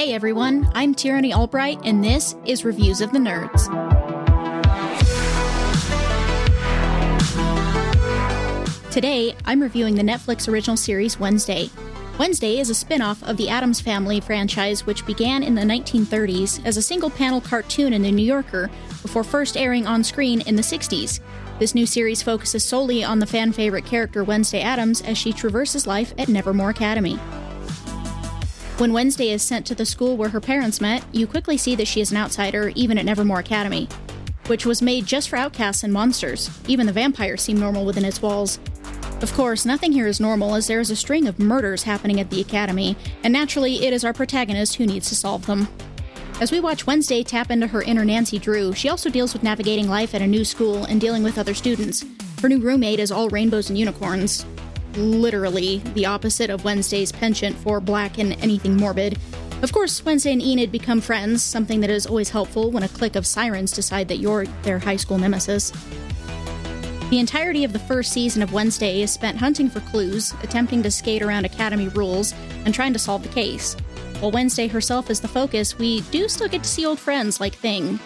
Hey everyone, I'm Tyranny Albright, and this is Reviews of the Nerds. Today, I'm reviewing the Netflix original series Wednesday. Wednesday is a spin off of the Addams Family franchise, which began in the 1930s as a single panel cartoon in The New Yorker before first airing on screen in the 60s. This new series focuses solely on the fan favorite character Wednesday Addams as she traverses life at Nevermore Academy. When Wednesday is sent to the school where her parents met, you quickly see that she is an outsider, even at Nevermore Academy, which was made just for outcasts and monsters. Even the vampires seem normal within its walls. Of course, nothing here is normal as there is a string of murders happening at the Academy, and naturally, it is our protagonist who needs to solve them. As we watch Wednesday tap into her inner Nancy Drew, she also deals with navigating life at a new school and dealing with other students. Her new roommate is all rainbows and unicorns. Literally the opposite of Wednesday's penchant for black and anything morbid. Of course, Wednesday and Enid become friends, something that is always helpful when a clique of sirens decide that you're their high school nemesis. The entirety of the first season of Wednesday is spent hunting for clues, attempting to skate around Academy rules, and trying to solve the case. While Wednesday herself is the focus, we do still get to see old friends like Thing.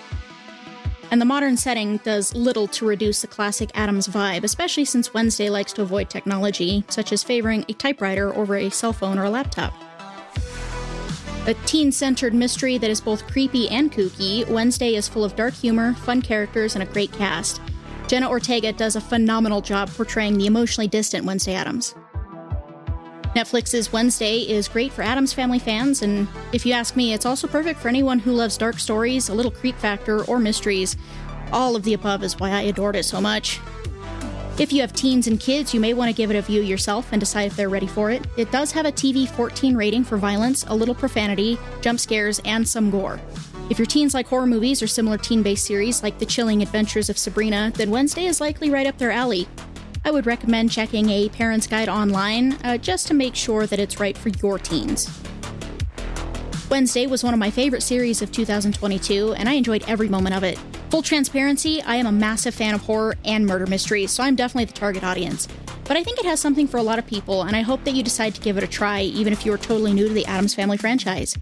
And the modern setting does little to reduce the classic Addams vibe, especially since Wednesday likes to avoid technology, such as favoring a typewriter over a cell phone or a laptop. A teen centered mystery that is both creepy and kooky, Wednesday is full of dark humor, fun characters, and a great cast. Jenna Ortega does a phenomenal job portraying the emotionally distant Wednesday Addams. Netflix's Wednesday is great for Addams Family fans, and if you ask me, it's also perfect for anyone who loves dark stories, a little creep factor, or mysteries. All of the above is why I adored it so much. If you have teens and kids, you may want to give it a view yourself and decide if they're ready for it. It does have a TV 14 rating for violence, a little profanity, jump scares, and some gore. If your teens like horror movies or similar teen based series like The Chilling Adventures of Sabrina, then Wednesday is likely right up their alley. I would recommend checking a parent's guide online uh, just to make sure that it's right for your teens. Wednesday was one of my favorite series of 2022, and I enjoyed every moment of it. Full transparency, I am a massive fan of horror and murder mysteries, so I'm definitely the target audience. But I think it has something for a lot of people, and I hope that you decide to give it a try, even if you are totally new to the Addams Family franchise.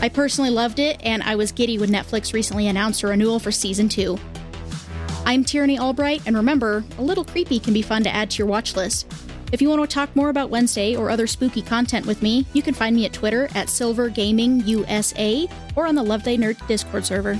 I personally loved it, and I was giddy when Netflix recently announced a renewal for season 2. I'm Tyranny Albright, and remember, a little creepy can be fun to add to your watch list. If you want to talk more about Wednesday or other spooky content with me, you can find me at Twitter at Silver Gaming USA or on the Loveday Nerd Discord server.